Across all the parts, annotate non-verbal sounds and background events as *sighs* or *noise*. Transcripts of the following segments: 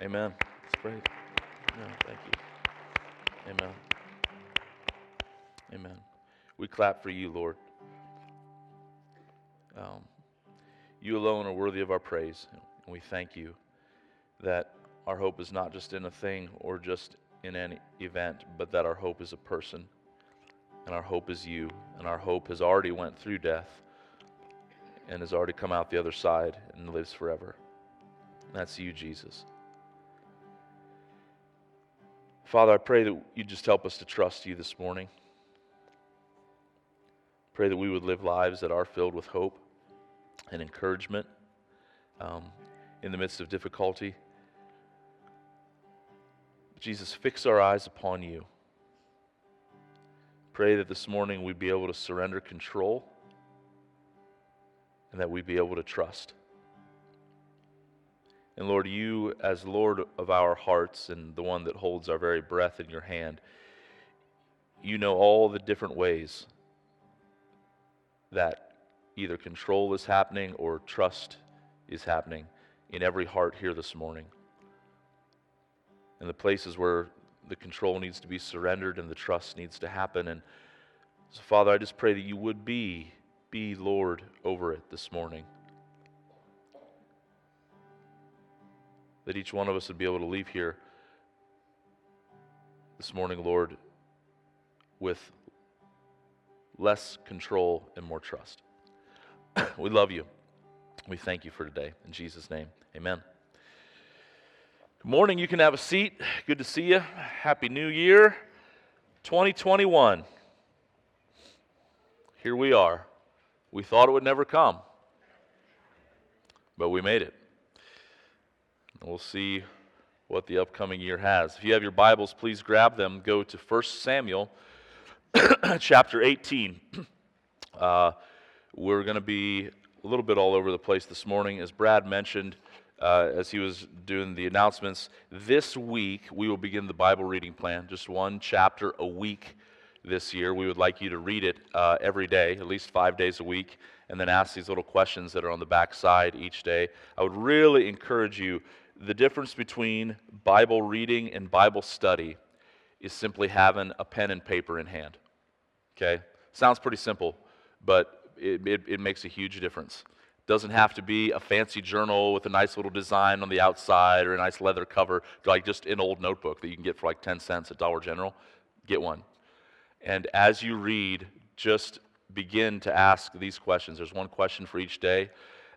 Amen. Let's pray. Thank you. Amen. Amen. We clap for you, Lord. Um, you alone are worthy of our praise, and we thank you that our hope is not just in a thing or just in an event, but that our hope is a person, and our hope is you, and our hope has already went through death and has already come out the other side and lives forever. And that's you, Jesus. Father, I pray that you just help us to trust you this morning. Pray that we would live lives that are filled with hope and encouragement um, in the midst of difficulty. Jesus, fix our eyes upon you. Pray that this morning we'd be able to surrender control and that we'd be able to trust. And Lord, you, as Lord of our hearts and the one that holds our very breath in your hand, you know all the different ways that either control is happening or trust is happening in every heart here this morning. And the places where the control needs to be surrendered and the trust needs to happen. And so, Father, I just pray that you would be, be Lord over it this morning. That each one of us would be able to leave here this morning, Lord, with less control and more trust. *coughs* we love you. We thank you for today. In Jesus' name, amen. Good morning. You can have a seat. Good to see you. Happy New Year 2021. Here we are. We thought it would never come, but we made it. We'll see what the upcoming year has. If you have your Bibles, please grab them. Go to 1 Samuel *clears throat* chapter 18. *clears throat* Uh, we're going to be a little bit all over the place this morning. As Brad mentioned, uh, as he was doing the announcements, this week we will begin the Bible reading plan, just one chapter a week this year. We would like you to read it uh, every day, at least five days a week, and then ask these little questions that are on the back side each day. I would really encourage you. The difference between Bible reading and Bible study is simply having a pen and paper in hand. Okay? Sounds pretty simple, but it, it, it makes a huge difference. Doesn't have to be a fancy journal with a nice little design on the outside or a nice leather cover, like just an old notebook that you can get for like 10 cents at Dollar General. Get one. And as you read, just begin to ask these questions. There's one question for each day.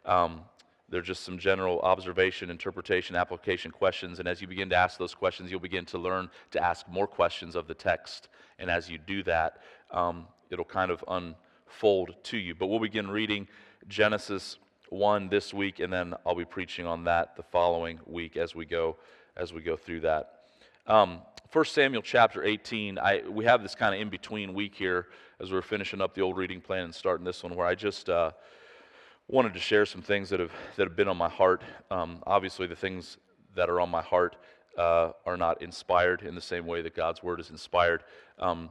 Um, they're just some general observation, interpretation, application questions. And as you begin to ask those questions, you'll begin to learn to ask more questions of the text. And as you do that, um, it'll kind of unfold to you. But we'll begin reading Genesis 1 this week, and then I'll be preaching on that the following week as we go as we go through that. Um, 1 Samuel chapter 18, I, we have this kind of in between week here as we're finishing up the old reading plan and starting this one, where I just uh, wanted to share some things that have, that have been on my heart. Um, obviously, the things that are on my heart uh, are not inspired in the same way that God's word is inspired. Um,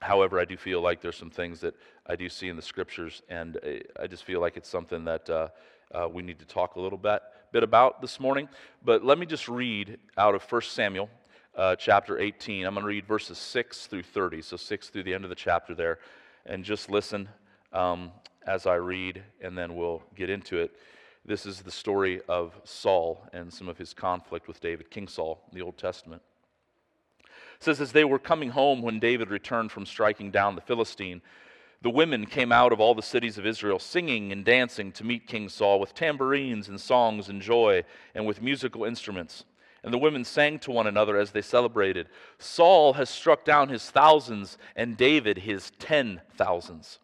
However, I do feel like there's some things that I do see in the scriptures, and I just feel like it's something that uh, uh, we need to talk a little bit, bit about this morning. But let me just read out of 1 Samuel uh, chapter 18. I'm going to read verses 6 through 30, so 6 through the end of the chapter there, and just listen um, as I read, and then we'll get into it. This is the story of Saul and some of his conflict with David, King Saul, in the Old Testament. It says, As they were coming home when David returned from striking down the Philistine, the women came out of all the cities of Israel, singing and dancing to meet King Saul with tambourines and songs and joy and with musical instruments. And the women sang to one another as they celebrated Saul has struck down his thousands, and David his ten thousands.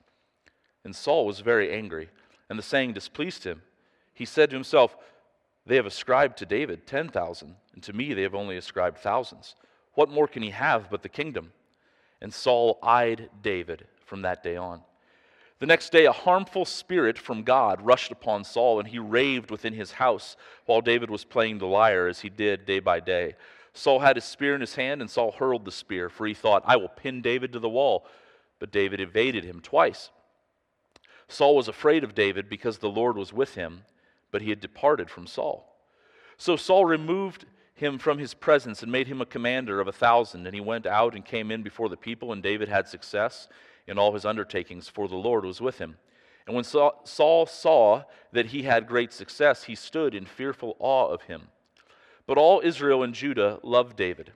And Saul was very angry, and the saying displeased him. He said to himself, They have ascribed to David ten thousand, and to me they have only ascribed thousands. What more can he have but the kingdom? And Saul eyed David from that day on. The next day, a harmful spirit from God rushed upon Saul, and he raved within his house while David was playing the lyre, as he did day by day. Saul had his spear in his hand, and Saul hurled the spear, for he thought, I will pin David to the wall. But David evaded him twice. Saul was afraid of David because the Lord was with him, but he had departed from Saul. So Saul removed him from his presence and made him a commander of a thousand. And he went out and came in before the people, and David had success in all his undertakings, for the Lord was with him. And when Saul saw that he had great success, he stood in fearful awe of him. But all Israel and Judah loved David,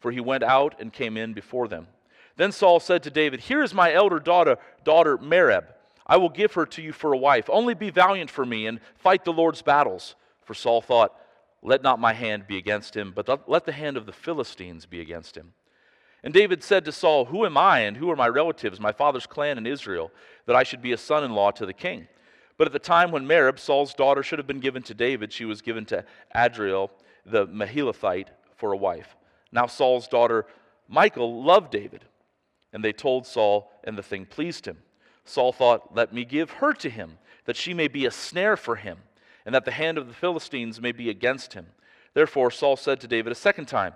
for he went out and came in before them. Then Saul said to David, Here is my elder daughter, daughter Merab. I will give her to you for a wife. Only be valiant for me and fight the Lord's battles. For Saul thought, Let not my hand be against him, but let the hand of the Philistines be against him. And David said to Saul, Who am I and who are my relatives, my father's clan in Israel, that I should be a son in law to the king? But at the time when Merab, Saul's daughter, should have been given to David, she was given to Adriel, the Meholathite, for a wife. Now Saul's daughter, Michal, loved David and they told Saul, and the thing pleased him. Saul thought, Let me give her to him, that she may be a snare for him, and that the hand of the Philistines may be against him. Therefore Saul said to David a second time,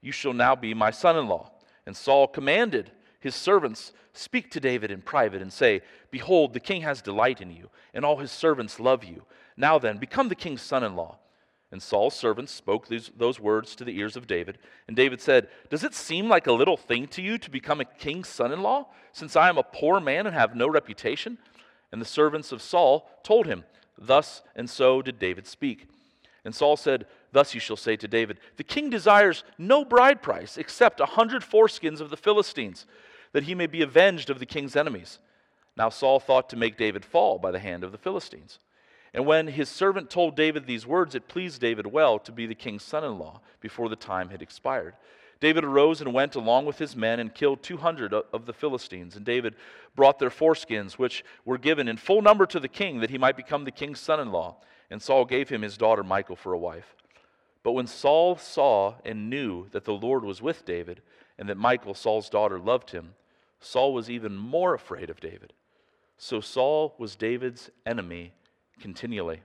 You shall now be my son in law. And Saul commanded his servants, Speak to David in private, and say, Behold, the king has delight in you, and all his servants love you. Now then, become the king's son in law. And Saul's servants spoke these, those words to the ears of David. And David said, Does it seem like a little thing to you to become a king's son in law, since I am a poor man and have no reputation? And the servants of Saul told him, Thus and so did David speak. And Saul said, Thus you shall say to David, The king desires no bride price except a hundred foreskins of the Philistines, that he may be avenged of the king's enemies. Now Saul thought to make David fall by the hand of the Philistines. And when his servant told David these words, it pleased David well to be the king's son in law before the time had expired. David arose and went along with his men and killed 200 of the Philistines. And David brought their foreskins, which were given in full number to the king, that he might become the king's son in law. And Saul gave him his daughter Michal for a wife. But when Saul saw and knew that the Lord was with David, and that Michal, Saul's daughter, loved him, Saul was even more afraid of David. So Saul was David's enemy continually.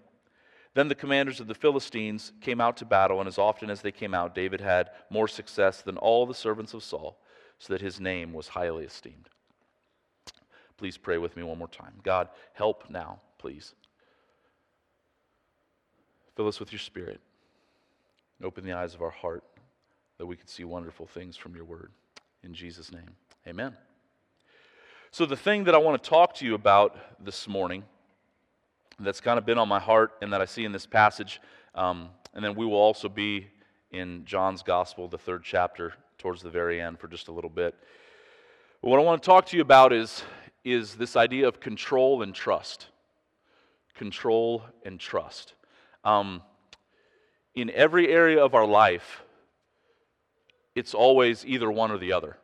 Then the commanders of the Philistines came out to battle, and as often as they came out, David had more success than all the servants of Saul, so that his name was highly esteemed. Please pray with me one more time. God, help now, please. Fill us with your spirit. Open the eyes of our heart that we could see wonderful things from your word. In Jesus' name, amen. So, the thing that I want to talk to you about this morning that's kind of been on my heart and that I see in this passage. Um, and then we will also be in John's Gospel, the third chapter, towards the very end for just a little bit. But what I want to talk to you about is, is this idea of control and trust. Control and trust. Um, in every area of our life, it's always either one or the other.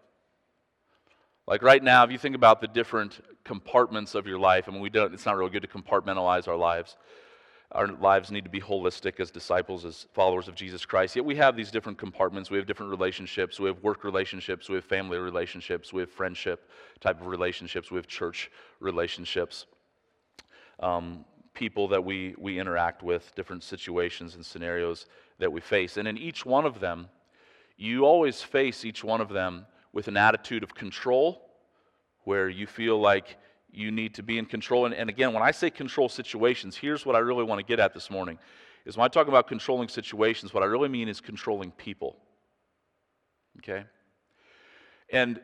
Like right now, if you think about the different compartments of your life, I mean, we don't, it's not really good to compartmentalize our lives. Our lives need to be holistic as disciples, as followers of Jesus Christ. Yet we have these different compartments. We have different relationships. We have work relationships. We have family relationships. We have friendship type of relationships. We have church relationships. Um, people that we, we interact with, different situations and scenarios that we face. And in each one of them, you always face each one of them with an attitude of control, where you feel like you need to be in control. And, and again, when I say control situations, here's what I really want to get at this morning. Is when I talk about controlling situations, what I really mean is controlling people. Okay? And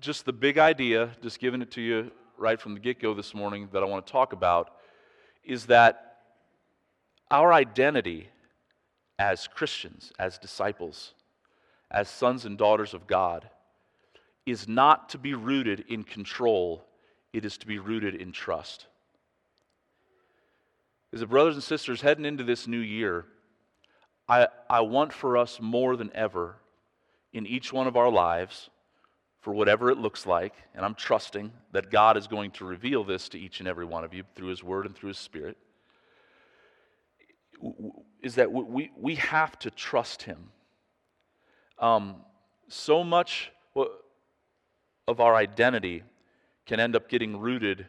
just the big idea, just giving it to you right from the get go this morning that I want to talk about, is that our identity as Christians, as disciples, as sons and daughters of God, is not to be rooted in control, it is to be rooted in trust. As the brothers and sisters heading into this new year, I, I want for us more than ever in each one of our lives, for whatever it looks like, and I'm trusting that God is going to reveal this to each and every one of you through His Word and through His Spirit, is that we, we have to trust Him. Um, so much, of our identity can end up getting rooted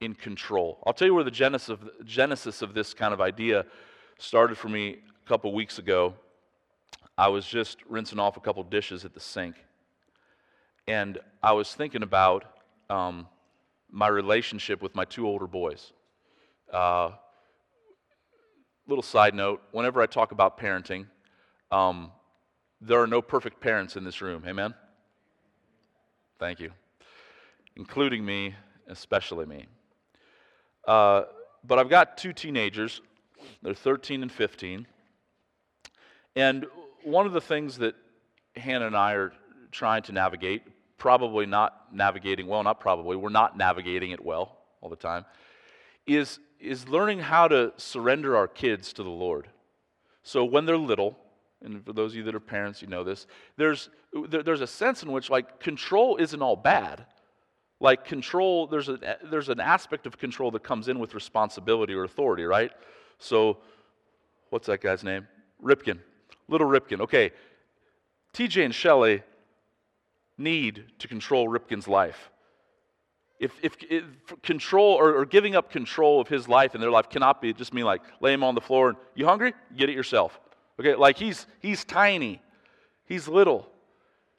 in control. I'll tell you where the genesis of, genesis of this kind of idea started for me a couple weeks ago. I was just rinsing off a couple dishes at the sink, and I was thinking about um, my relationship with my two older boys. Uh, little side note whenever I talk about parenting, Um, there are no perfect parents in this room. Amen? Thank you. Including me, especially me. Uh, but I've got two teenagers. They're 13 and 15. And one of the things that Hannah and I are trying to navigate, probably not navigating well, not probably, we're not navigating it well all the time, is, is learning how to surrender our kids to the Lord. So when they're little, and for those of you that are parents, you know this, there's, there, there's a sense in which, like, control isn't all bad. Like, control, there's, a, there's an aspect of control that comes in with responsibility or authority, right? So, what's that guy's name? Ripkin, Little Ripkin. Okay, TJ and Shelley need to control Ripkin's life. If, if, if control or, or, giving up control of his life and their life cannot be just mean like lay him on the floor and you hungry? Get it yourself. Okay, like he's he's tiny, he's little.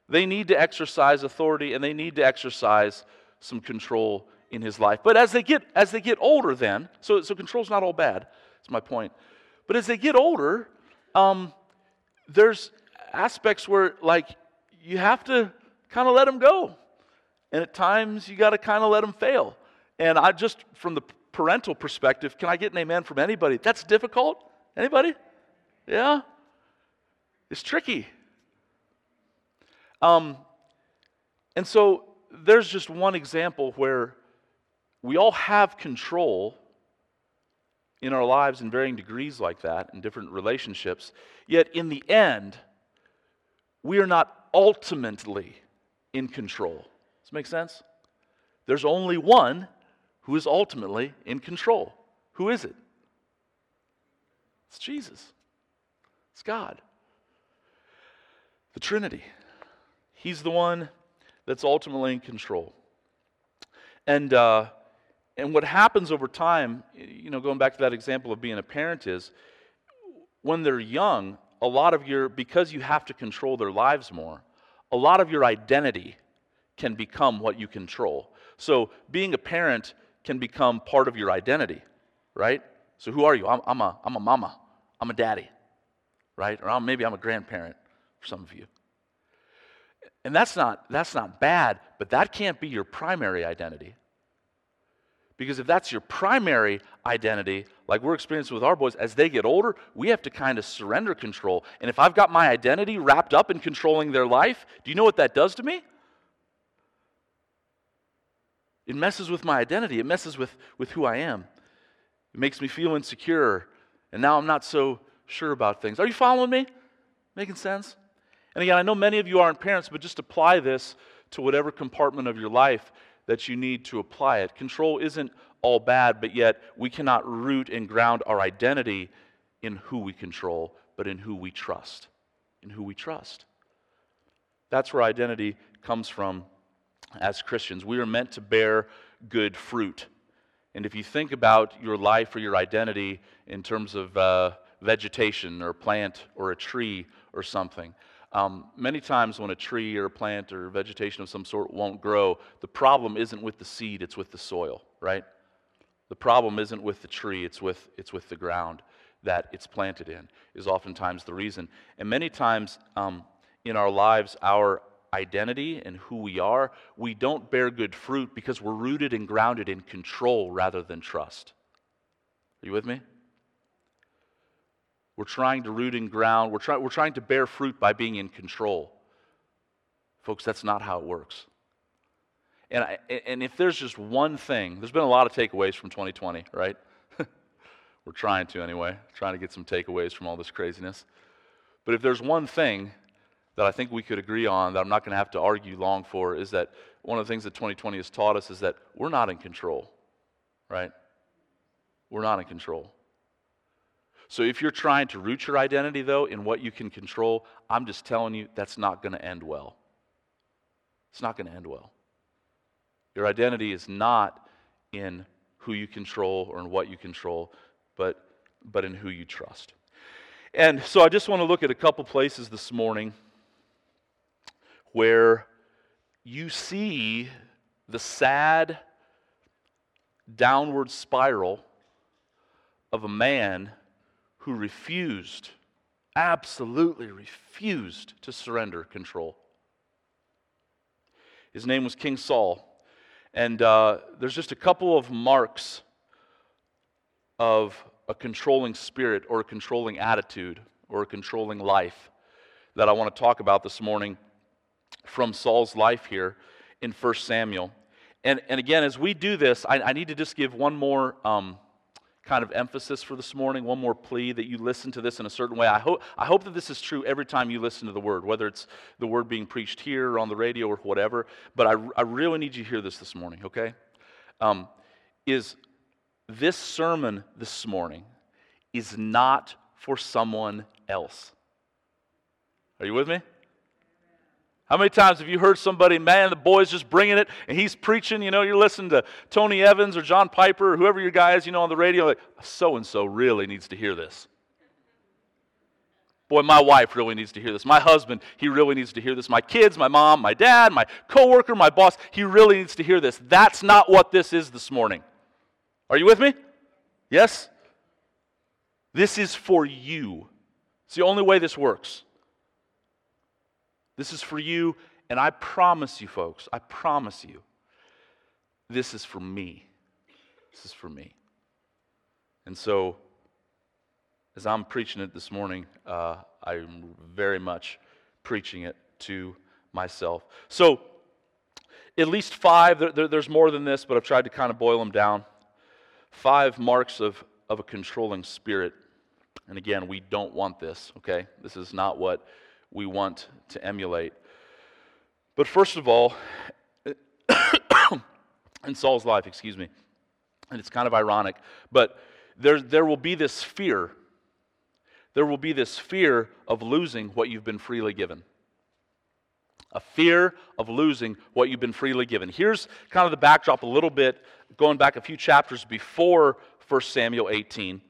They need to exercise authority and they need to exercise some control in his life. But as they get as they get older, then so so control's not all bad. That's my point. But as they get older, um, there's aspects where like you have to kind of let them go. And at times you got to kind of let them fail. And I just from the parental perspective, can I get an amen from anybody? That's difficult? Anybody? Yeah? It's tricky. Um, and so there's just one example where we all have control in our lives in varying degrees like that in different relationships. Yet in the end, we are not ultimately in control. Does this make sense? There's only one who is ultimately in control. Who is it? It's Jesus. It's God. The Trinity. He's the one that's ultimately in control. And, uh, and what happens over time, you know, going back to that example of being a parent, is when they're young, a lot of your, because you have to control their lives more, a lot of your identity can become what you control. So being a parent can become part of your identity, right? So who are you? I'm, I'm, a, I'm a mama. I'm a daddy, right? Or maybe I'm a grandparent for some of you. And that's not, that's not bad, but that can't be your primary identity. Because if that's your primary identity, like we're experiencing with our boys, as they get older, we have to kind of surrender control. And if I've got my identity wrapped up in controlling their life, do you know what that does to me? It messes with my identity, it messes with, with who I am. It makes me feel insecure, and now I'm not so sure about things. Are you following me? Making sense? And again, I know many of you aren't parents, but just apply this to whatever compartment of your life that you need to apply it. Control isn't all bad, but yet we cannot root and ground our identity in who we control, but in who we trust. In who we trust. That's where identity comes from as Christians. We are meant to bear good fruit. And if you think about your life or your identity in terms of uh, vegetation or plant or a tree or something, um, many times when a tree or a plant or vegetation of some sort won't grow, the problem isn't with the seed, it's with the soil, right? The problem isn't with the tree, it's with, it's with the ground that it's planted in, is oftentimes the reason. And many times um, in our lives, our identity and who we are, we don't bear good fruit because we're rooted and grounded in control rather than trust. Are you with me? We're trying to root and ground. We're, try, we're trying to bear fruit by being in control. Folks, that's not how it works. And, I, and if there's just one thing, there's been a lot of takeaways from 2020, right? *laughs* We're trying to anyway, trying to get some takeaways from all this craziness. But if there's one thing that I think we could agree on that I'm not going to have to argue long for is that one of the things that 2020 has taught us is that we're not in control, right? We're not in control. So if you're trying to root your identity, though, in what you can control, I'm just telling you that's not going to end well. It's not going to end well. Your identity is not in who you control or in what you control, but, but in who you trust. And so I just want to look at a couple places this morning where you see the sad downward spiral of a man who refused absolutely refused to surrender control. His name was King Saul. And uh, there's just a couple of marks of a controlling spirit or a controlling attitude or a controlling life that I want to talk about this morning from Saul's life here in 1 Samuel. And, and again, as we do this, I, I need to just give one more um, kind of emphasis for this morning, one more plea that you listen to this in a certain way. I hope, I hope that this is true every time you listen to the word, whether it's the word being preached here or on the radio or whatever. But I, I really need you to hear this this morning, okay? Um, is this sermon this morning is not for someone else. Are you with me? How many times have you heard somebody, man, the boy's just bringing it and he's preaching? You know, you're listening to Tony Evans or John Piper or whoever your guy is, you know, on the radio, like, so and so really needs to hear this. Boy, my wife really needs to hear this. My husband, he really needs to hear this. My kids, my mom, my dad, my coworker, my boss, he really needs to hear this. That's not what this is this morning. Are you with me? Yes? This is for you. It's the only way this works. This is for you, and I promise you, folks, I promise you, this is for me. This is for me. And so, as I'm preaching it this morning, uh, I'm very much preaching it to myself. So, at least five, there, there, there's more than this, but I've tried to kind of boil them down. Five marks of, of a controlling spirit. And again, we don't want this, okay? This is not what we want to emulate. But first of all, *coughs* in Saul's life, excuse me, and it's kind of ironic, but there, there will be this fear. There will be this fear of losing what you've been freely given. A fear of losing what you've been freely given. Here's kind of the backdrop a little bit, going back a few chapters before 1 Samuel 18.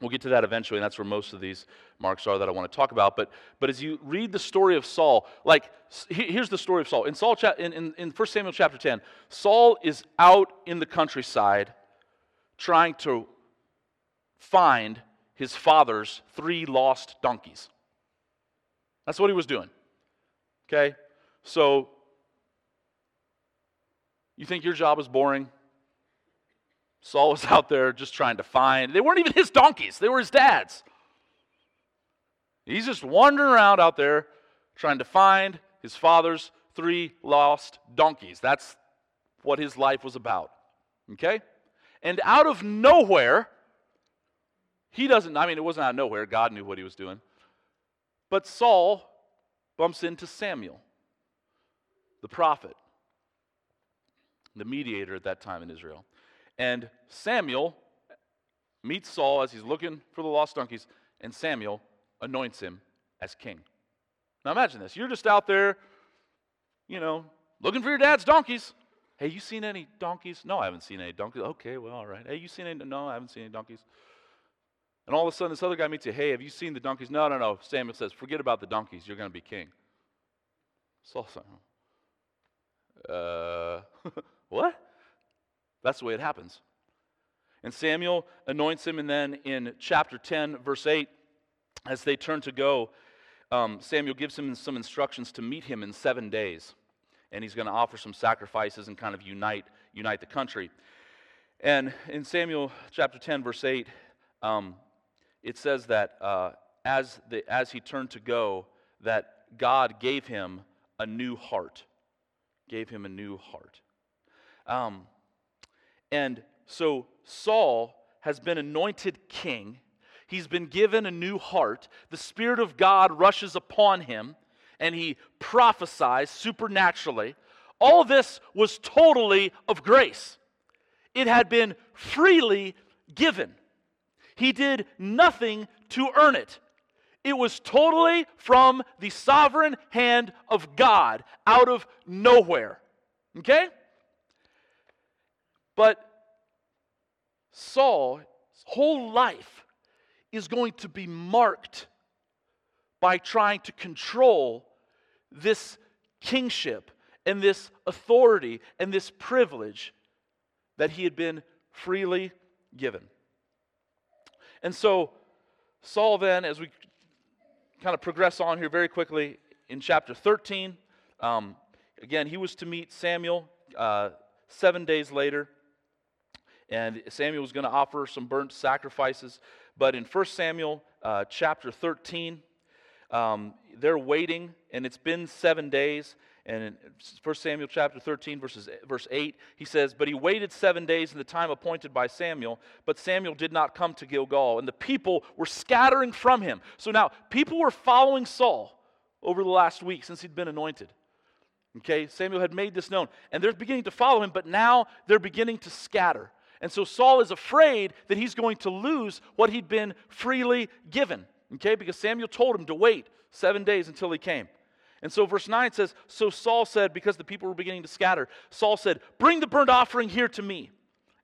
We'll get to that eventually, and that's where most of these marks are that I want to talk about. But, but as you read the story of Saul, like, here's the story of Saul. In, Saul in, in, in 1 Samuel chapter 10, Saul is out in the countryside trying to find his father's three lost donkeys. That's what he was doing. Okay? So, you think your job is boring? Saul was out there just trying to find, they weren't even his donkeys, they were his dad's. He's just wandering around out there trying to find his father's three lost donkeys. That's what his life was about. Okay? And out of nowhere, he doesn't, I mean, it wasn't out of nowhere. God knew what he was doing. But Saul bumps into Samuel, the prophet, the mediator at that time in Israel. And Samuel meets Saul as he's looking for the lost donkeys, and Samuel anoints him as king. Now imagine this. You're just out there, you know, looking for your dad's donkeys. Hey, you seen any donkeys? No, I haven't seen any donkeys. Okay, well, all right. Hey, you seen any? No, I haven't seen any donkeys. And all of a sudden, this other guy meets you. Hey, have you seen the donkeys? No, no, no. Samuel says, forget about the donkeys. You're going to be king. Saul said, uh? *laughs* That's the way it happens. And Samuel anoints him, and then in chapter 10, verse 8, as they turn to go, um, Samuel gives him some instructions to meet him in seven days. And he's going to offer some sacrifices and kind of unite, unite the country. And in Samuel chapter 10, verse 8, um, it says that uh, as, the, as he turned to go, that God gave him a new heart. Gave him a new heart. Um, and so Saul has been anointed king. He's been given a new heart. The Spirit of God rushes upon him and he prophesies supernaturally. All this was totally of grace, it had been freely given. He did nothing to earn it. It was totally from the sovereign hand of God out of nowhere. Okay? But Saul's whole life is going to be marked by trying to control this kingship and this authority and this privilege that he had been freely given. And so, Saul then, as we kind of progress on here very quickly in chapter 13. Um, again, he was to meet Samuel uh, seven days later, and Samuel was going to offer some burnt sacrifices. But in 1 Samuel uh, chapter 13, um, they're waiting, and it's been seven days. And in 1 Samuel chapter 13, verses, verse 8, he says, But he waited seven days in the time appointed by Samuel, but Samuel did not come to Gilgal, and the people were scattering from him. So now, people were following Saul over the last week since he'd been anointed. Okay, Samuel had made this known, and they're beginning to follow him, but now they're beginning to scatter. And so Saul is afraid that he's going to lose what he'd been freely given. Okay, because Samuel told him to wait seven days until he came. And so verse 9 says So Saul said, because the people were beginning to scatter, Saul said, Bring the burnt offering here to me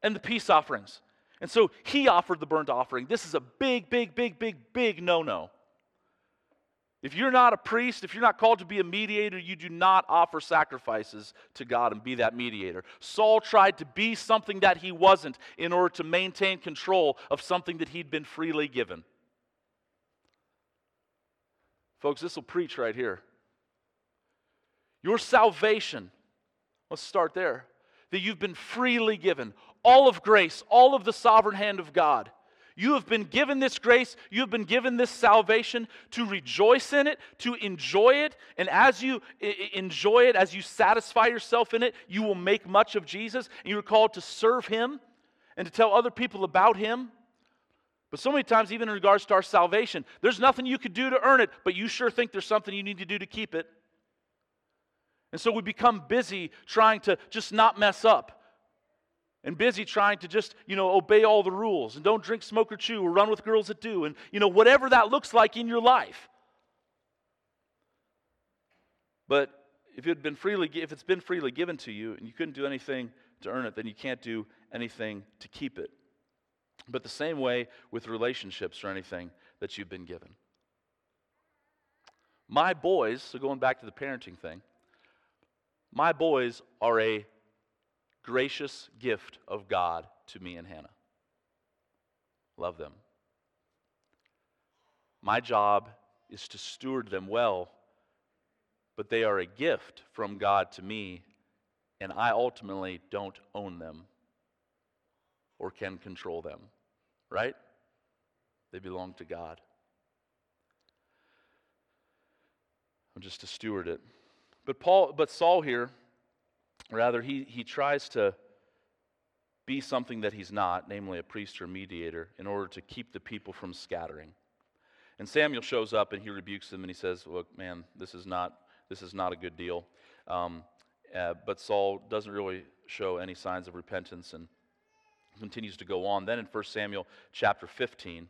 and the peace offerings. And so he offered the burnt offering. This is a big, big, big, big, big no no. If you're not a priest, if you're not called to be a mediator, you do not offer sacrifices to God and be that mediator. Saul tried to be something that he wasn't in order to maintain control of something that he'd been freely given. Folks, this will preach right here. Your salvation, let's start there, that you've been freely given, all of grace, all of the sovereign hand of God. You have been given this grace, you have been given this salvation to rejoice in it, to enjoy it. And as you enjoy it, as you satisfy yourself in it, you will make much of Jesus. And you're called to serve Him and to tell other people about Him. But so many times, even in regards to our salvation, there's nothing you could do to earn it, but you sure think there's something you need to do to keep it. And so we become busy trying to just not mess up and busy trying to just, you know, obey all the rules and don't drink, smoke, or chew or run with girls that do and, you know, whatever that looks like in your life. But if it had been freely, if it's been freely given to you and you couldn't do anything to earn it, then you can't do anything to keep it. But the same way with relationships or anything that you've been given. My boys, so going back to the parenting thing, my boys are a gracious gift of God to me and Hannah. Love them. My job is to steward them well, but they are a gift from God to me, and I ultimately don't own them or can control them, right? They belong to God. I'm just to steward it. But Paul, but Saul here Rather, he, he tries to be something that he's not, namely a priest or mediator, in order to keep the people from scattering. And Samuel shows up and he rebukes them and he says, Look, man, this is not, this is not a good deal. Um, uh, but Saul doesn't really show any signs of repentance and continues to go on. Then in 1 Samuel chapter 15,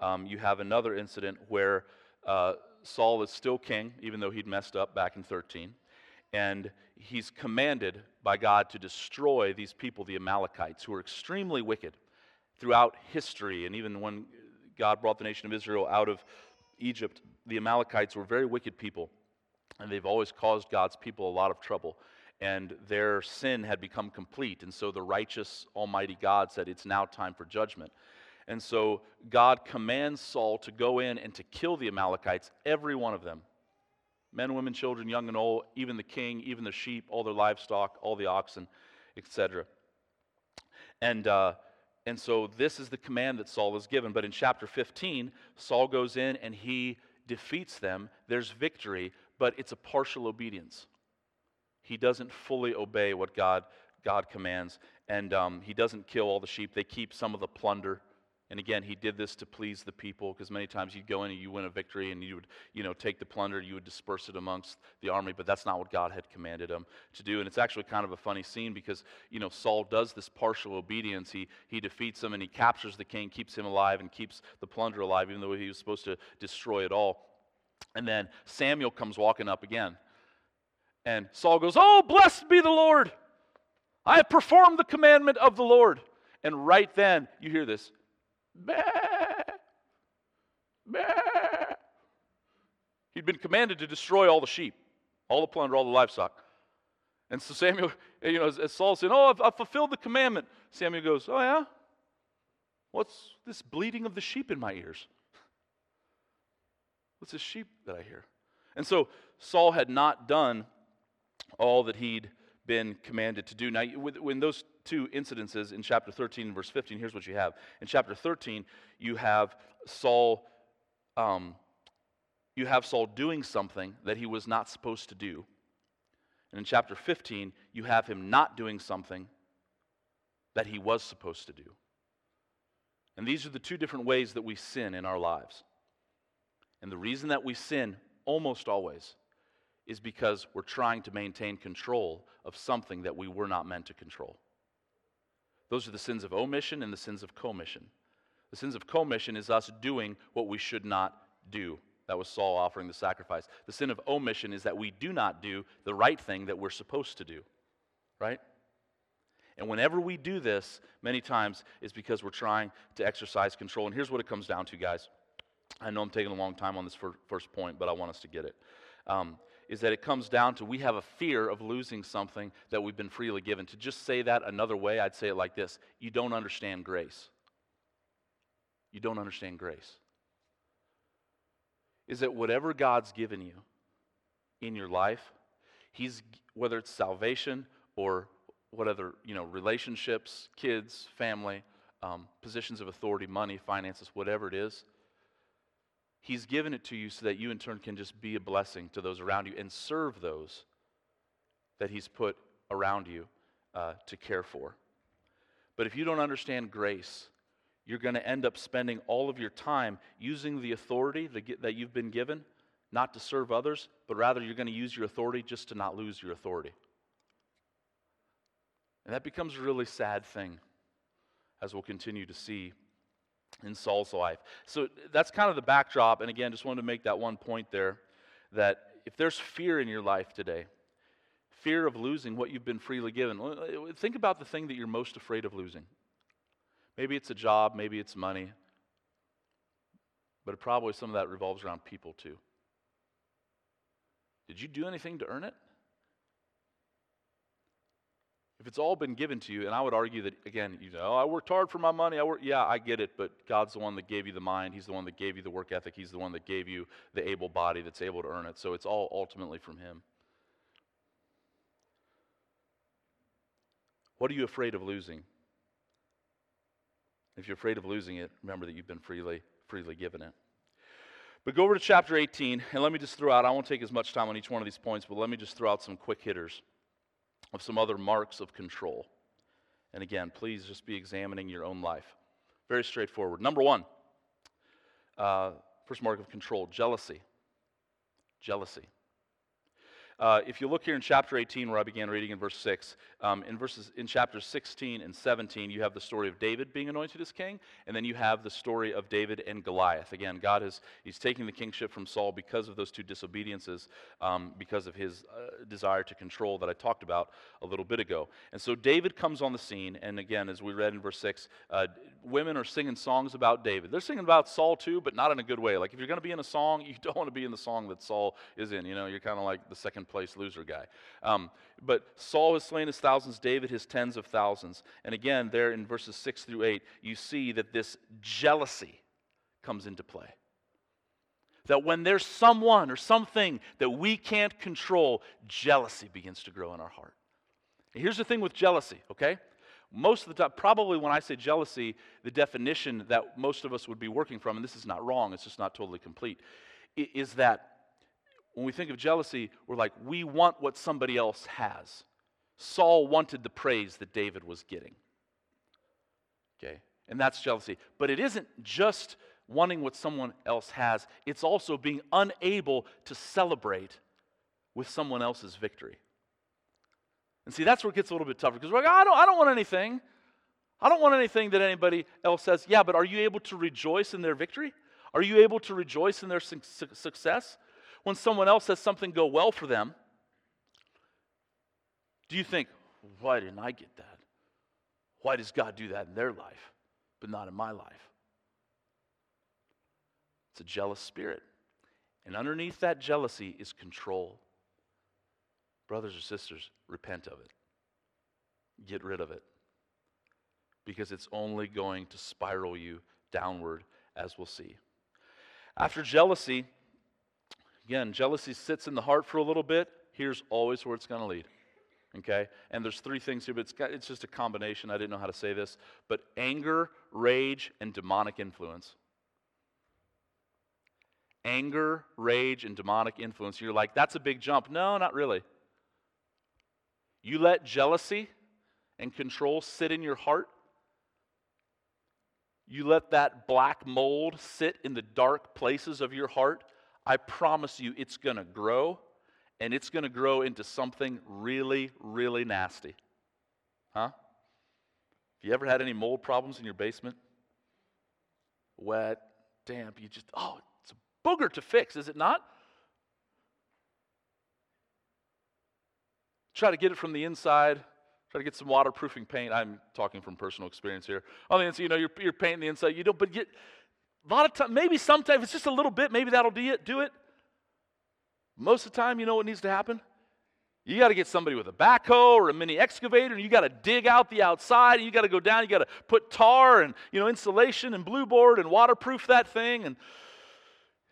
um, you have another incident where uh, Saul is still king, even though he'd messed up back in 13 and he's commanded by God to destroy these people, the Amalekites, who are extremely wicked throughout history. And even when God brought the nation of Israel out of Egypt, the Amalekites were very wicked people, and they've always caused God's people a lot of trouble. And their sin had become complete. And so the righteous, Almighty God said, It's now time for judgment. And so God commands Saul to go in and to kill the Amalekites, every one of them men, women, children, young and old, even the king, even the sheep, all their livestock, all the oxen, etc. And, uh, and so this is the command that Saul is given. But in chapter 15, Saul goes in and he defeats them. There's victory, but it's a partial obedience. He doesn't fully obey what God, God commands, and um, he doesn't kill all the sheep. They keep some of the plunder. And again, he did this to please the people because many times you'd go in and you win a victory and you would, you know, take the plunder, you would disperse it amongst the army, but that's not what God had commanded him to do. And it's actually kind of a funny scene because, you know, Saul does this partial obedience. He, he defeats him and he captures the king, keeps him alive, and keeps the plunder alive, even though he was supposed to destroy it all. And then Samuel comes walking up again. And Saul goes, Oh, blessed be the Lord! I have performed the commandment of the Lord. And right then, you hear this He'd been commanded to destroy all the sheep, all the plunder, all the livestock. And so Samuel, *laughs* you know, as, as Saul said, Oh, I've, I've fulfilled the commandment. Samuel goes, Oh, yeah? What's this bleating of the sheep in my ears? What's this sheep that I hear? And so Saul had not done all that he'd been commanded to do. Now, when those two incidences in chapter 13 and verse 15, here's what you have. In chapter 13, you have Saul, um, you have Saul doing something that he was not supposed to do. And in chapter 15, you have him not doing something that he was supposed to do. And these are the two different ways that we sin in our lives. And the reason that we sin almost always is because we're trying to maintain control of something that we were not meant to control. Those are the sins of omission and the sins of commission. The sins of commission is us doing what we should not do. That was Saul offering the sacrifice. The sin of omission is that we do not do the right thing that we're supposed to do. Right? And whenever we do this, many times it's because we're trying to exercise control. And here's what it comes down to, guys. I know I'm taking a long time on this first point, but I want us to get it. Um, is that it comes down to we have a fear of losing something that we've been freely given. To just say that another way, I'd say it like this You don't understand grace. You don't understand grace. Is that whatever God's given you in your life, He's whether it's salvation or what other you know relationships, kids, family, um, positions of authority, money, finances, whatever it is, He's given it to you so that you, in turn, can just be a blessing to those around you and serve those that He's put around you uh, to care for. But if you don't understand grace, you're going to end up spending all of your time using the authority that you've been given, not to serve others, but rather you're going to use your authority just to not lose your authority. And that becomes a really sad thing, as we'll continue to see in Saul's life. So that's kind of the backdrop. And again, just wanted to make that one point there that if there's fear in your life today, fear of losing what you've been freely given, think about the thing that you're most afraid of losing. Maybe it's a job, maybe it's money, but probably some of that revolves around people too. Did you do anything to earn it? If it's all been given to you, and I would argue that, again, you know, I worked hard for my money. I work, yeah, I get it, but God's the one that gave you the mind. He's the one that gave you the work ethic. He's the one that gave you the able body that's able to earn it. So it's all ultimately from Him. What are you afraid of losing? If you're afraid of losing it, remember that you've been freely, freely given it. But go over to chapter 18, and let me just throw out, I won't take as much time on each one of these points, but let me just throw out some quick hitters of some other marks of control. And again, please just be examining your own life. Very straightforward. Number one, uh, first mark of control jealousy. Jealousy. Uh, if you look here in chapter 18, where I began reading in verse 6, um, in verses in chapters 16 and 17, you have the story of David being anointed as king, and then you have the story of David and Goliath. Again, God is he's taking the kingship from Saul because of those two disobediences, um, because of his uh, desire to control that I talked about a little bit ago. And so David comes on the scene, and again, as we read in verse 6, uh, women are singing songs about David. They're singing about Saul too, but not in a good way. Like if you're going to be in a song, you *laughs* don't want to be in the song that Saul is in. You know, you're kind of like the second place loser guy. Um, but Saul has slain his thousands, David his tens of thousands. And again, there in verses 6 through 8, you see that this jealousy comes into play. That when there's someone or something that we can't control, jealousy begins to grow in our heart. And here's the thing with jealousy, okay? Most of the time, probably when I say jealousy, the definition that most of us would be working from, and this is not wrong, it's just not totally complete, is that when we think of jealousy, we're like, we want what somebody else has. Saul wanted the praise that David was getting. Okay? And that's jealousy. But it isn't just wanting what someone else has, it's also being unable to celebrate with someone else's victory. And see, that's where it gets a little bit tougher because we're like, I don't, I don't want anything. I don't want anything that anybody else says. Yeah, but are you able to rejoice in their victory? Are you able to rejoice in their su- success? When someone else has something go well for them, do you think, why didn't I get that? Why does God do that in their life, but not in my life? It's a jealous spirit. And underneath that jealousy is control. Brothers or sisters, repent of it. Get rid of it. Because it's only going to spiral you downward, as we'll see. After jealousy, Again, jealousy sits in the heart for a little bit. Here's always where it's going to lead. Okay? And there's three things here, but it's, got, it's just a combination. I didn't know how to say this. But anger, rage, and demonic influence. Anger, rage, and demonic influence. You're like, that's a big jump. No, not really. You let jealousy and control sit in your heart. You let that black mold sit in the dark places of your heart. I promise you, it's going to grow and it's going to grow into something really, really nasty. Huh? Have you ever had any mold problems in your basement? Wet, damp, you just, oh, it's a booger to fix, is it not? Try to get it from the inside. Try to get some waterproofing paint. I'm talking from personal experience here. On the inside, you know, you're, you're painting the inside. You don't, but get, a lot of time, maybe sometimes it's just a little bit, maybe that'll do it. Do it. Most of the time, you know what needs to happen? You got to get somebody with a backhoe or a mini excavator, and you got to dig out the outside, and you got to go down, you got to put tar and you know insulation and blue board and waterproof that thing, and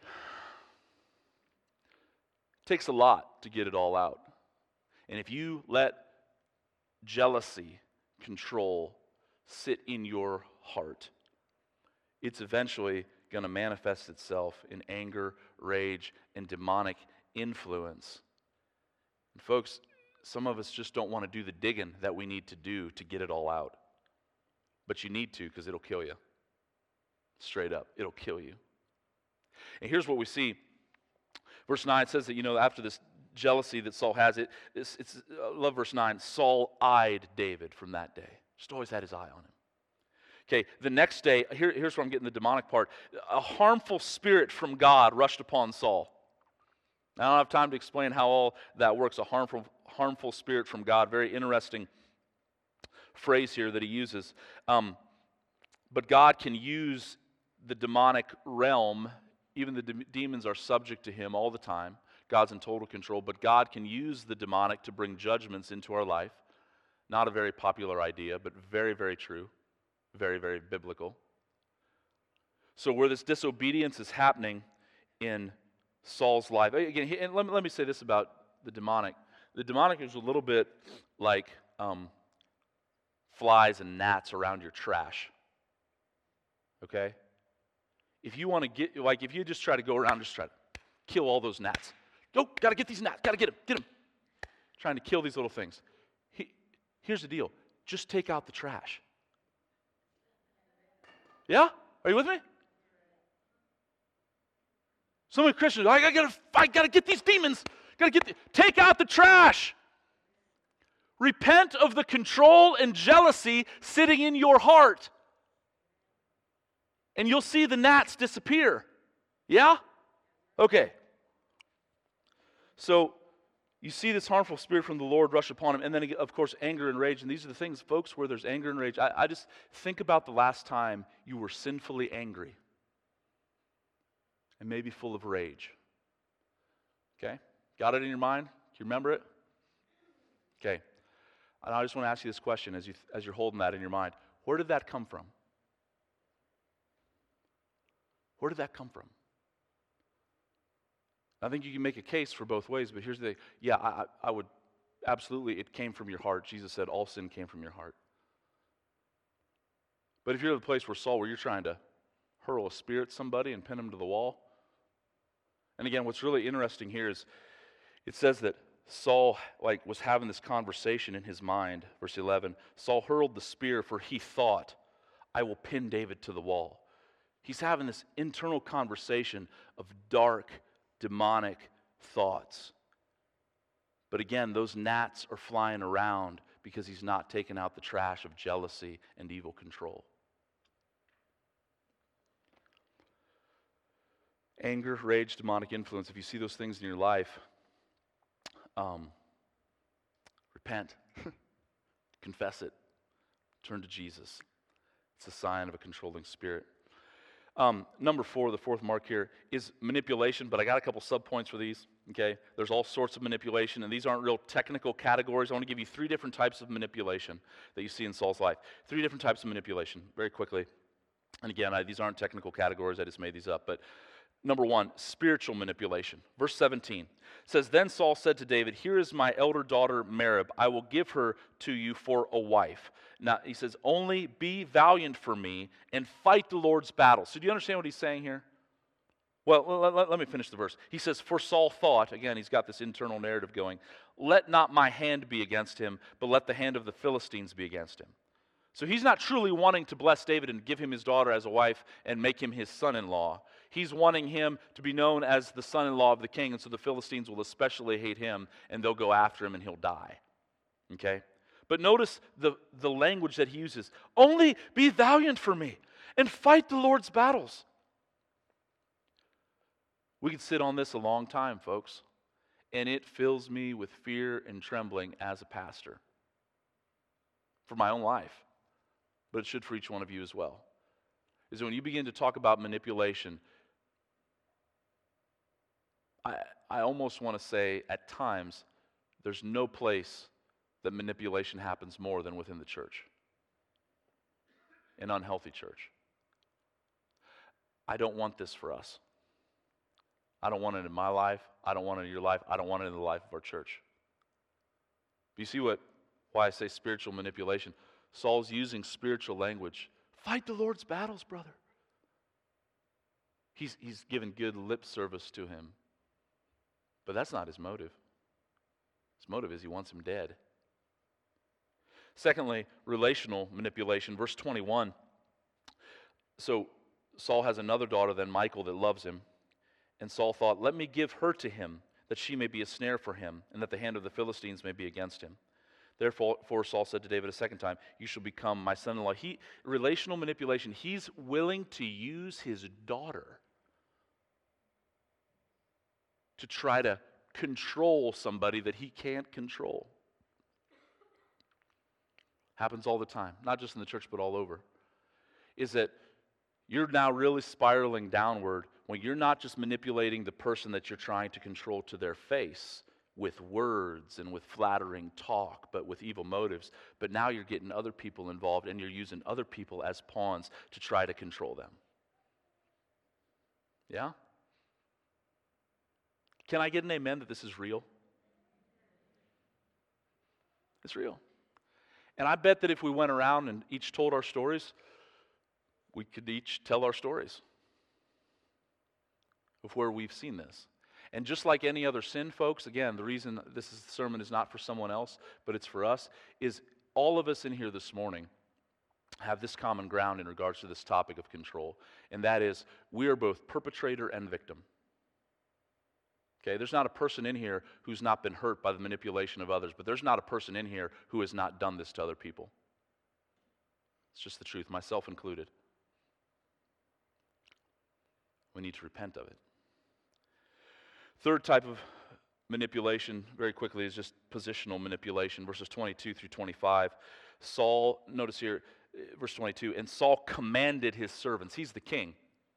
it *sighs* takes a lot to get it all out. And if you let jealousy, control sit in your heart, it's eventually going to manifest itself in anger, rage, and demonic influence. And folks, some of us just don't want to do the digging that we need to do to get it all out. But you need to because it'll kill you. Straight up, it'll kill you. And here's what we see. Verse 9 says that, you know, after this jealousy that Saul has, it, it's, it's, I love verse 9. Saul eyed David from that day. Just always had his eye on him. Okay, the next day, here, here's where I'm getting the demonic part. A harmful spirit from God rushed upon Saul. I don't have time to explain how all that works. A harmful, harmful spirit from God. Very interesting phrase here that he uses. Um, but God can use the demonic realm. Even the de- demons are subject to him all the time. God's in total control, but God can use the demonic to bring judgments into our life. Not a very popular idea, but very, very true. Very, very biblical. So, where this disobedience is happening in Saul's life. Again, and let me, let me say this about the demonic. The demonic is a little bit like um, flies and gnats around your trash. Okay? If you want to get, like, if you just try to go around, just try to kill all those gnats. Oh, Go, got to get these gnats, got to get them, get them. Trying to kill these little things. He, here's the deal just take out the trash. Yeah? Are you with me? So many Christians, I gotta, I gotta get these demons. Gotta get, the, take out the trash. Repent of the control and jealousy sitting in your heart. And you'll see the gnats disappear. Yeah? Okay. So you see this harmful spirit from the Lord rush upon him. And then, of course, anger and rage. And these are the things, folks, where there's anger and rage. I, I just think about the last time you were sinfully angry and maybe full of rage. Okay? Got it in your mind? Do you remember it? Okay. And I just want to ask you this question as, you, as you're holding that in your mind. Where did that come from? Where did that come from? I think you can make a case for both ways, but here's the. Yeah, I, I would absolutely, it came from your heart. Jesus said all sin came from your heart. But if you're at the place where Saul, where you're trying to hurl a spear at somebody and pin them to the wall, and again, what's really interesting here is it says that Saul like was having this conversation in his mind. Verse 11, Saul hurled the spear for he thought, I will pin David to the wall. He's having this internal conversation of dark, demonic thoughts. But again, those gnats are flying around because he's not taking out the trash of jealousy and evil control. anger, rage, demonic influence, if you see those things in your life, um, repent, *laughs* confess it, turn to Jesus. It's a sign of a controlling spirit. Um, number four, the fourth mark here, is manipulation, but I got a couple subpoints for these. Okay, there's all sorts of manipulation, and these aren't real technical categories. I want to give you three different types of manipulation that you see in Saul's life. Three different types of manipulation, very quickly. And again, I, these aren't technical categories, I just made these up. But number one, spiritual manipulation. Verse 17 says, Then Saul said to David, Here is my elder daughter Merab. I will give her to you for a wife. Now, he says, Only be valiant for me and fight the Lord's battle. So, do you understand what he's saying here? Well, let, let, let, me finish the verse. He says, For Saul thought, again, he's got this internal narrative going, let not my hand be against him, but let the hand of the Philistines be against him. So he's not truly wanting to bless David and give him his daughter as a wife and make him his son in law. He's wanting him to be known as the son in law of the king, and so the Philistines will especially hate him and they'll go after him and he'll die. Okay? But notice the, the language that he uses only be valiant for me and fight the Lord's battles. We could sit on this a long time, folks, and it fills me with fear and trembling as a pastor for my own life but it should for each one of you as well, is when you begin to talk about manipulation, I, I almost want to say at times there's no place that manipulation happens more than within the church, an unhealthy church. I don't want this for us. I don't want it in my life. I don't want it in your life. I don't want it in the life of our church. You see what why I say spiritual manipulation? Saul's using spiritual language. Fight the Lord's battles, brother. He's, he's given good lip service to him. But that's not his motive. His motive is he wants him dead. Secondly, relational manipulation. Verse 21. So Saul has another daughter than Michal that loves him. And Saul thought, Let me give her to him, that she may be a snare for him, and that the hand of the Philistines may be against him. Therefore, Saul said to David a second time, You shall become my son in law. Relational manipulation, he's willing to use his daughter to try to control somebody that he can't control. Happens all the time, not just in the church, but all over. Is that you're now really spiraling downward when you're not just manipulating the person that you're trying to control to their face with words and with flattering talk, but with evil motives. But now you're getting other people involved and you're using other people as pawns to try to control them. Yeah? Can I get an amen that this is real? It's real. And I bet that if we went around and each told our stories, we could each tell our stories of where we've seen this. And just like any other sin, folks, again, the reason this sermon is not for someone else, but it's for us, is all of us in here this morning have this common ground in regards to this topic of control, and that is we are both perpetrator and victim. Okay, there's not a person in here who's not been hurt by the manipulation of others, but there's not a person in here who has not done this to other people. It's just the truth, myself included. We need to repent of it. Third type of manipulation, very quickly, is just positional manipulation, verses 22 through 25. Saul, notice here, eh, verse 22, and Saul commanded his servants. He's the king.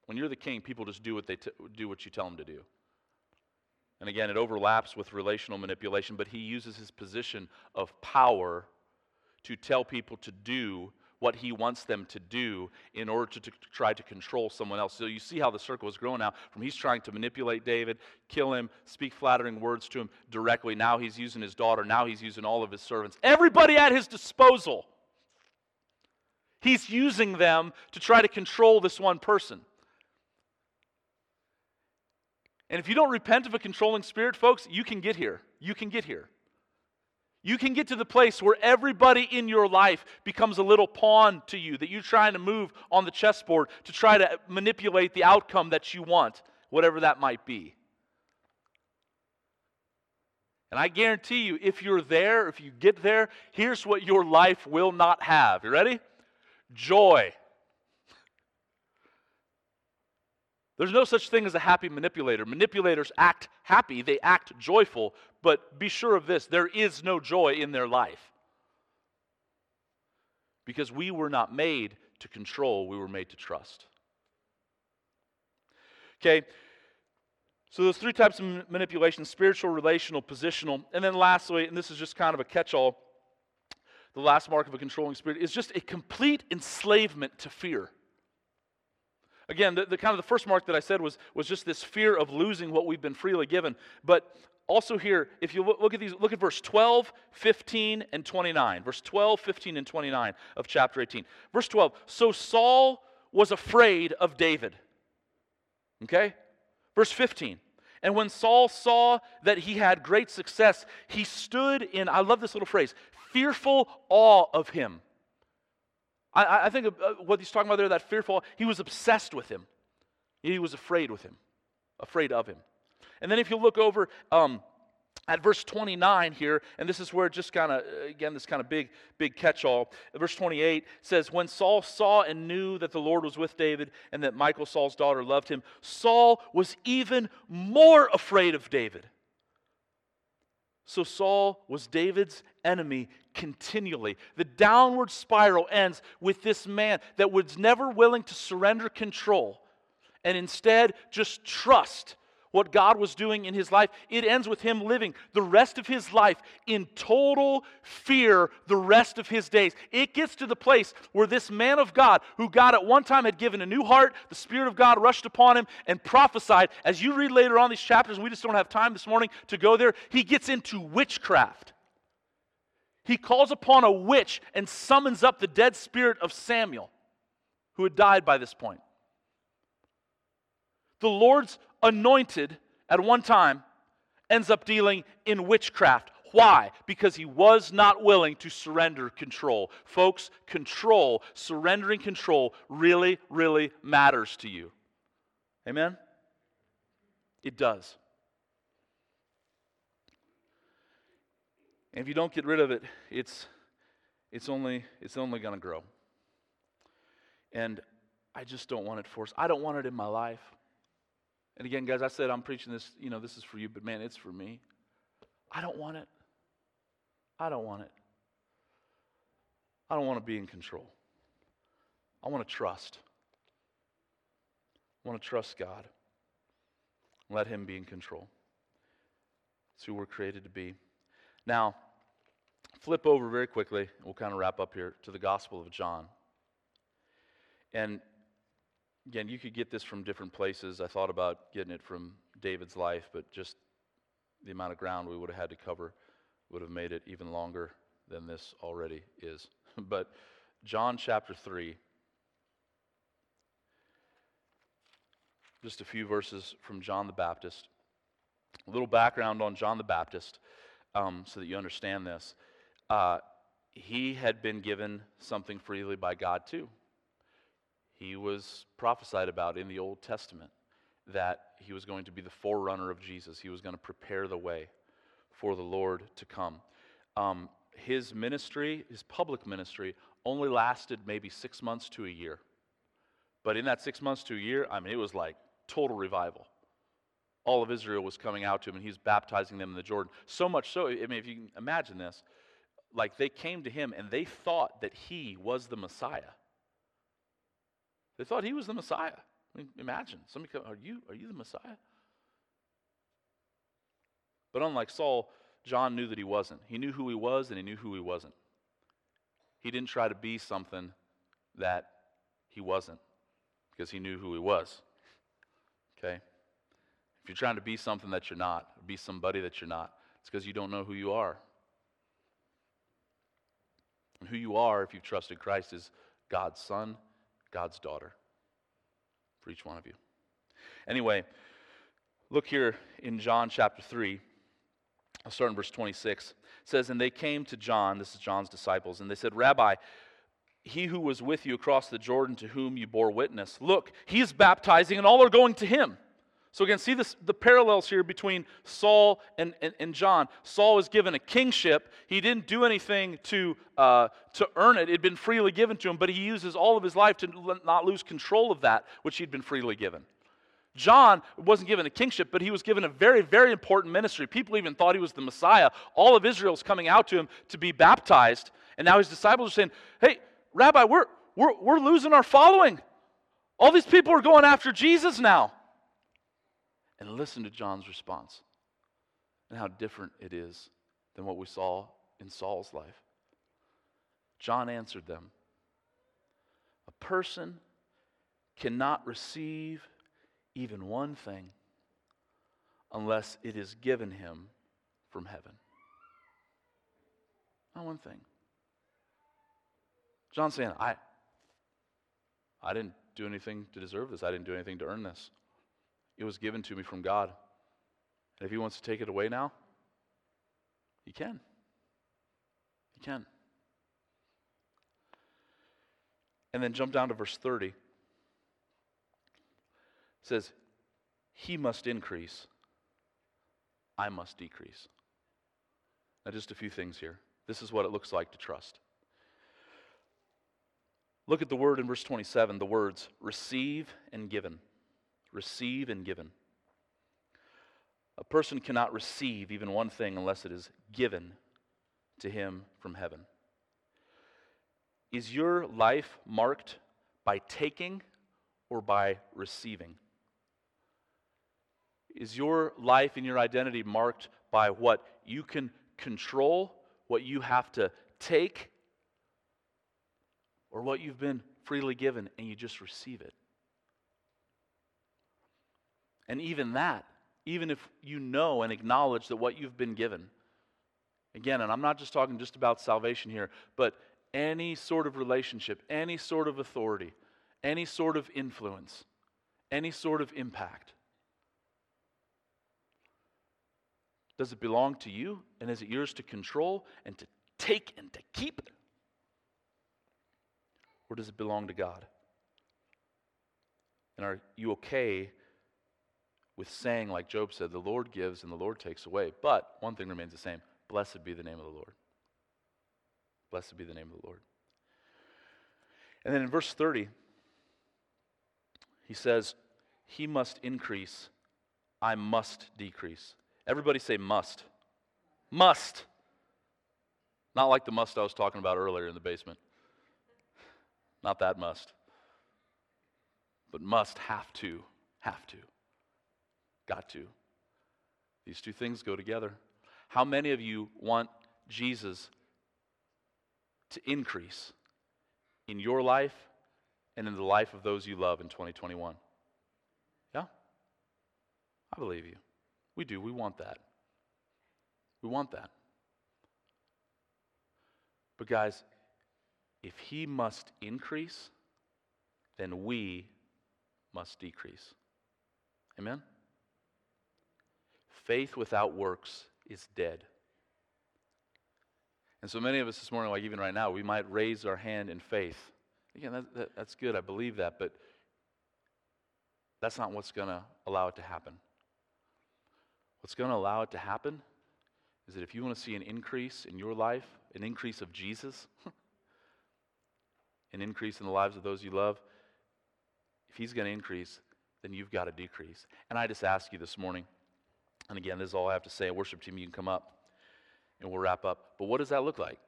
When you're the king, people just do what they t- do what you tell them to do. And again, it overlaps with relational manipulation, but he uses his position of power to tell people to do what he wants them to do in order to, to, try to control someone else. So you see how the circle is growing now from he's trying to manipulate David, kill him, speak flattering words to him directly. Now he's using his daughter. Now he's using all of his servants. Everybody at his disposal. He's using them to try to control this one person. And if you don't repent of a controlling spirit, folks, you can get here. You can get here. You can get to the place where everybody in your life becomes a little pawn to you that you're trying to move on the chessboard to try to manipulate the outcome that you want, whatever that might be. And I guarantee you, if you're there, if you get there, here's what your life will not have. You ready? Joy. There's no such thing as a happy manipulator. Manipulators act happy, they act joyful, but be sure of this there is no joy in their life. Because we were not made to control, we were made to trust. Okay, so those three types of manipulation spiritual, relational, positional. And then lastly, and this is just kind of a catch all, the last mark of a controlling spirit is just a complete enslavement to fear. Again, the, the kind of the first mark that I said was, was just this fear of losing what we've been freely given. But also here, if you look, look at these, look at verse 12, 15, and 29. Verse 12, 15, and 29 of chapter 18. Verse 12. So Saul was afraid of David. Okay? Verse 15. And when Saul saw that he had great success, he stood in, I love this little phrase, fearful awe of him. I, I think uh, what he's talking about there, that fearful, he was obsessed with him. He was afraid with him, afraid of him. And then if you look over um, at verse 29 here, and this is where it just kind of, again, this kind of big, big catch all. Verse 28 says, When Saul saw and knew that the Lord was with David and that Michal, Saul's daughter, loved him, Saul was even more afraid of David. So Saul was David's enemy continually. The downward spiral ends with this man that was never willing to surrender control and instead just trust what God was doing in his life. It ends with him living the rest of his life in total fear the rest of his days. It gets to the place where this man of God, who God at one time had given a new heart, the Spirit of God rushed upon him and prophesied. As you read later on these chapters, we just don't have time this morning to go there, he gets into witchcraft. He calls upon a witch and summons up the dead spirit of Samuel, who had died by this point. The Lord's anointed at one time ends up dealing in witchcraft. Why? Because he was not willing to surrender control. Folks, control, surrendering control really, really matters to you. Amen? It does. And if you don't get rid of it, it's, it's only, it's only going to grow. And I just don't want it forced. I don't want it in my life. And again, guys, I said I'm preaching this, you know, this is for you, but man, it's for me. I don't want it. I don't want it. I don't want to be in control. I want to trust. I want to trust God. Let Him be in control. That's who we're created to be. Now, flip over very quickly. We'll kind of wrap up here to the Gospel of John. And again, you could get this from different places. I thought about getting it from David's life, but just the amount of ground we would have had to cover would have made it even longer than this already is. *laughs* but John chapter 3, just a few verses from John the Baptist. A little background on John the Baptist um, so that you understand this. Uh, he had been given something freely by God too he was prophesied about in the Old Testament that he was going to be the forerunner of Jesus. He was going to prepare the way for the Lord to come. Um, his ministry, his public ministry, only lasted maybe six months to a year. But in that six months to a year, I mean, it was like total revival. All of Israel was coming out to him, and he was baptizing them in the Jordan. So much so, I mean, if you can imagine this, like they came to him and they thought that he was the Messiah. They thought he was the Messiah. I mean, imagine somebody come, are you are you the Messiah? But unlike Saul, John knew that he wasn't. He knew who he was and he knew who he wasn't. He didn't try to be something that he wasn't because he knew who he was. Okay? If you're trying to be something that you're not, be somebody that you're not, it's because you don't know who you are. And who you are, if you've trusted Christ, is God's son God's daughter for each one of you. Anyway, look here in John chapter 3. I'll start in verse 26. It says, And they came to John, this is John's disciples, and they said, Rabbi, he who was with you across the Jordan to whom you bore witness, look, he is baptizing, and all are going to him. So again, see this, the parallels here between Saul and, and, and John. Saul was given a kingship. He didn't do anything to, uh, to earn it. It had been freely given to him, but he uses all of his life to not lose control of that which he'd been freely given. John wasn't given a kingship, but he was given a very, very important ministry. People even thought he was the Messiah. All of Israel's coming out to him to be baptized. And now his disciples are saying, Hey, Rabbi, we're, we're, we're losing our following. All these people are going after Jesus now and listen to John's response and how different it is than what we saw in Saul's life. John answered them A person cannot receive even one thing unless it is given him from heaven. Not one thing. John's saying, I, I didn't do anything to deserve this. I didn't do anything to earn this. It was given to me from God. And if he wants to take it away now, he can. He can. And then jump down to verse 30. It says, He must increase, I must decrease. Now, just a few things here. This is what it looks like to trust. Look at the word in verse 27 the words receive and given. Receive and given. A person cannot receive even one thing unless it is given to him from heaven. Is your life marked by taking or by receiving? Is your life and your identity marked by what you can control, what you have to take, or what you've been freely given and you just receive it? And even that, even if you know and acknowledge that what you've been given, again, and I'm not just talking just about salvation here, but any sort of relationship, any sort of authority, any sort of influence, any sort of impact. Does it belong to you? And is it yours to control and to take and to keep? Or does it belong to God? And are you okay with saying, like Job said, the Lord gives and the Lord takes away? But one thing remains the same blessed be the name of the Lord. Blessed be the name of the Lord. And then in verse 30, he says, He must increase, I must decrease. Everybody say must. Must. Not like the must I was talking about earlier in the basement. Not that must. But must, have to, have to. Got to. These two things go together. How many of you want Jesus to increase in your life and in the life of those you love in 2021? Yeah? I believe you. We do. We want that. We want that. But, guys, if he must increase, then we must decrease. Amen? Faith without works is dead. And so many of us this morning, like even right now, we might raise our hand in faith. Again, that, that, that's good. I believe that. But that's not what's going to allow it to happen. What's going to allow it to happen is that if you want to see an increase in your life, an increase of Jesus, *laughs* an increase in the lives of those you love, if He's going to increase, then you've got to decrease. And I just ask you this morning, and again, this is all I have to say. Worship team, you can come up and we'll wrap up. But what does that look like?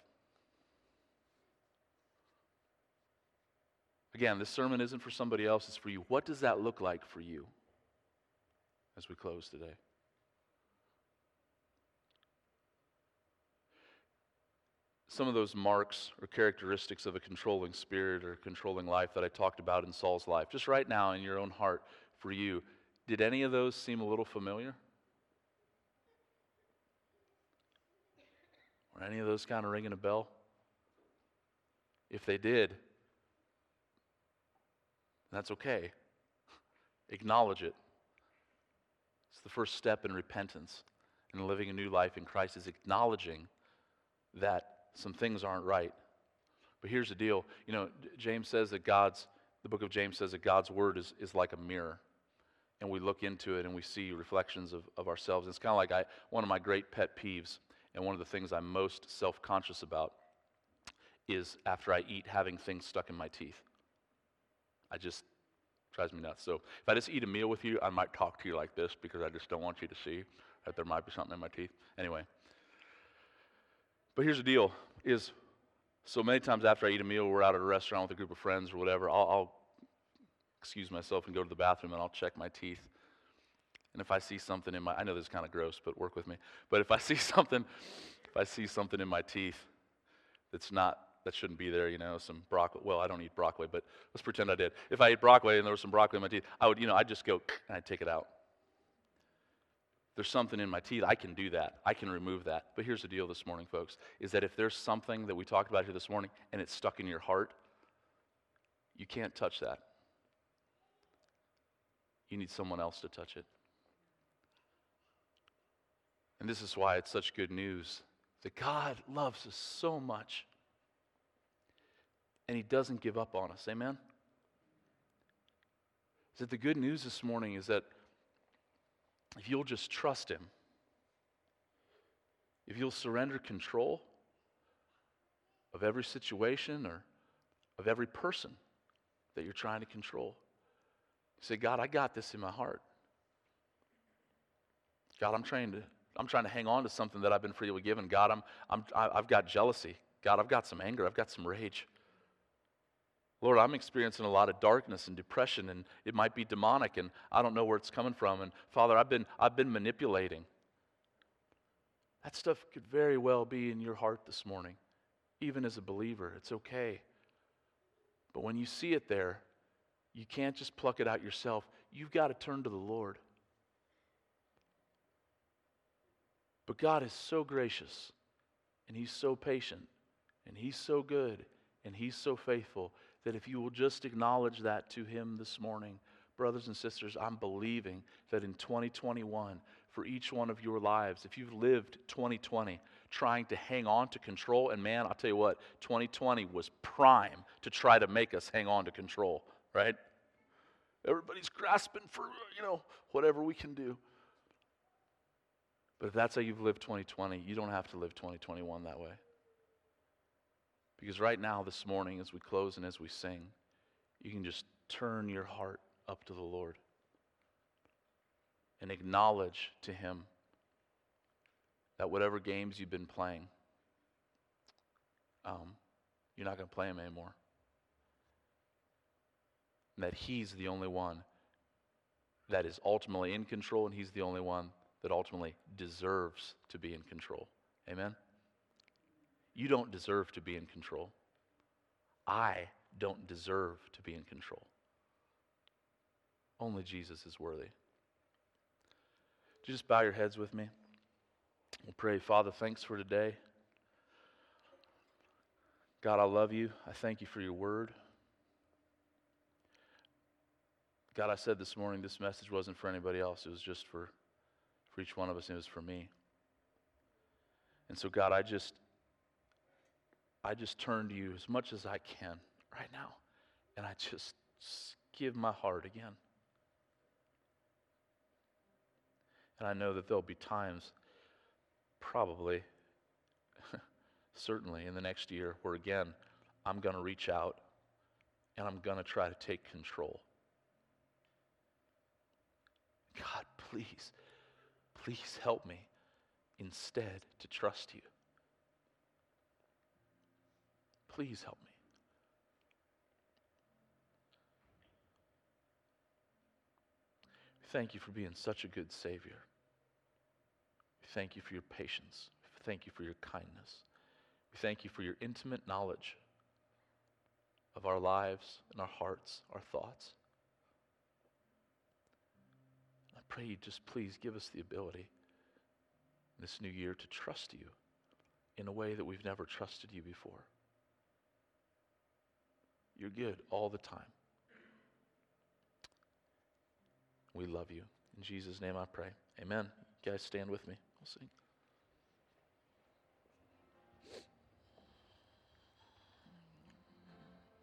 Again, this sermon isn't for somebody else, it's for you. What does that look like for you as we close today? Some of those marks or characteristics of a controlling spirit or controlling life that I talked about in Saul's life, just right now in your own heart for you, did any of those seem a little familiar? Were any of those kind of ringing a bell? If they did, that's okay. Acknowledge it. It's the first step in repentance and living a new life in Christ is acknowledging that some things aren't right. But here's the deal. You know, James says that God's, the book of James says that God's word is, is like a mirror. And we look into it and we see reflections of, of ourselves. And it's kind of like I, one of my great pet peeves and one of the things I'm most self conscious about is after I eat, having things stuck in my teeth. I just drives me nuts. So if I just eat a meal with you, I might talk to you like this because I just don't want you to see that there might be something in my teeth. Anyway. But here's the deal is so many times after I eat a meal, we're out at a restaurant with a group of friends or whatever, I'll, I'll excuse myself and go to the bathroom and I'll check my teeth. And if I see something in my, I know this is kind of gross, but work with me. But if I see *laughs* something, if I see something in my teeth that's not that shouldn't be there, you know, some broccoli. Well, I don't eat broccoli, but let's pretend I did. If I ate broccoli and there was some broccoli in my teeth, I would, you know, I'd just go and I'd take it out. There's something in my teeth, I can do that. I can remove that. But here's the deal this morning, folks, is that if there's something that we talked about here this morning and it's stuck in your heart, you can't touch that. You need someone else to touch it. And this is why it's such good news that God loves us so much and He doesn't give up on us. Amen? Is that the good news this morning is that if you'll just trust Him, if you'll surrender control of every situation or of every person that you're trying to control, say, God, I got this in my heart. God, I'm trying to, I'm trying to hang on to something that I've been freely given. God, I'm, I'm, I've got jealousy. God, I've got some anger. I've got some rage. Lord, I'm experiencing a lot of darkness and depression, and it might be demonic, and I don't know where it's coming from. And Father, I've been, I've been manipulating. That stuff could very well be in your heart this morning, even as a believer. It's okay. But when you see it there, you can't just pluck it out yourself. You've got to turn to the Lord. But God is so gracious, and He's so patient, and He's so good, and He's so faithful that if you will just acknowledge that to Him this morning, brothers and sisters, I'm believing that in 2021, for each one of your lives, if you've lived 2020 trying to hang on to control, and man, I'll tell you what, 2020 was prime to try to make us hang on to control, right? Everybody's grasping for, you know, whatever we can do. But if that's how you've lived 2020, you don't have to live 2021 that way. Because right now, this morning, as we close and as we sing, you can just turn your heart up to the Lord and acknowledge to Him that whatever games you've been playing, um, you're not going to play them anymore. And that He's the only one that is ultimately in control, and He's the only one ultimately deserves to be in control. Amen? You don't deserve to be in control. I don't deserve to be in control. Only Jesus is worthy. Just bow your heads with me? We'll pray, Father, thanks for today. God, I love you. I thank you for your word. God, I said this morning this message wasn't for anybody else. It was just for, for each one of us. and It was for me. And so, God, I just I just turn to you as much as I can right now. And I just give my heart again. And I know that there'll be times, probably, *laughs* certainly in the next year, where again, I'm going to reach out and I'm going to try to take control. God, please, please help me instead to trust you. Please help me. Thank you for being such a good Savior. Thank you for your patience. Thank you for your kindness. We thank you for your intimate knowledge of our lives and our hearts, our thoughts. I pray you just please give us the ability this new year to trust you in a way that we've never trusted you before. You're good all the time. We love you. In Jesus' name I pray. Amen. You guys stand with me. We'll sing.